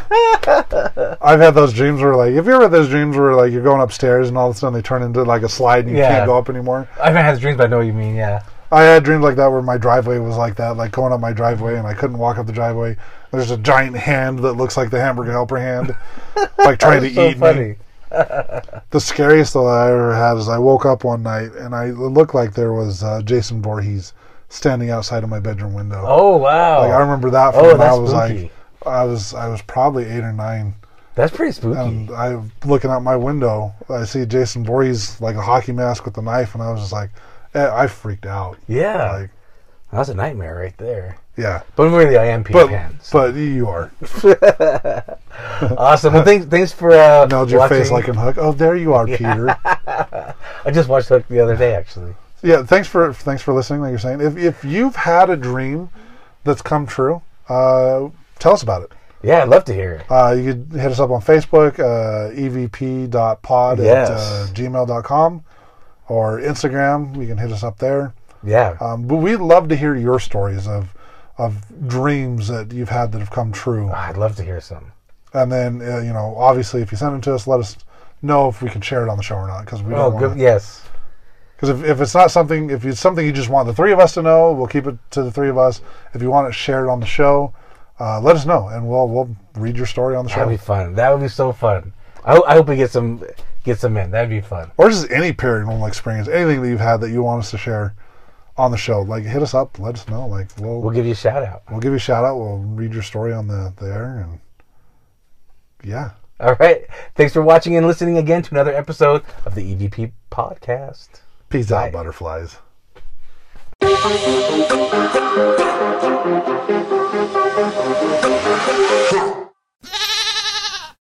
I've had those dreams where, like, if you ever had those dreams where, like, you're going upstairs and all of a sudden they turn into like a slide and you Yeah. can't go up anymore. I haven't had dreams, but I know what you mean. Yeah. I had dreams like that where my driveway was like that, like going up my driveway and I couldn't walk up the driveway. There's a giant hand that looks like the hamburger helper hand, like trying to so eat me. funny. The scariest though I ever had is I woke up one night and I looked like there was uh, Jason Voorhees standing outside of my bedroom window. Oh wow. Like I remember that from Oh, when I was spooky. like I was I was probably eight or nine, That's pretty spooky. and I looking out my window, I see Jason Voorhees like a hockey mask with a knife, and I was just like, eh, I freaked out. yeah. Like, That's a nightmare right there. yeah, But really, I am Peter but Pan. but you are Awesome. Well, thanks, thanks for uh, nailed your face like a hook. Oh, there you are, Peter. I just watched Hook the other day, actually. yeah, thanks for thanks for listening. Like you're saying, if if you've had a dream that's come true, uh, tell us about it. Yeah, I'd love to hear it. Uh, you could hit us up on Facebook, uh, evp.pod Yes. at uh, gmail.com, or Instagram. You can hit us up there. Yeah. Um, but we'd love to hear your stories of of dreams that you've had that have come true. I'd love to hear some. And then, uh, you know, obviously, if you send them to us, let us know if we can share it on the show or not. Because we Oh, don't good. want Yes. Because if, if it's not something, if it's something you just want the three of us to know, we'll keep it to the three of us. If you want it shared on the show, uh, let us know, and we'll we'll read your story on the show. That'd be fun. That would be so fun. I, I hope we get some get some in. That'd be fun. or just any period, paranormal experience, anything that you've had that you want us to share on the show. Like hit us up, let us know. Like we'll We'll give you a shout out. We'll give you a shout out. We'll read your story on the, the air, and yeah. All right. Thanks for watching and listening again to another episode of the EVP podcast. Peace Bye. out, butterflies. Huh.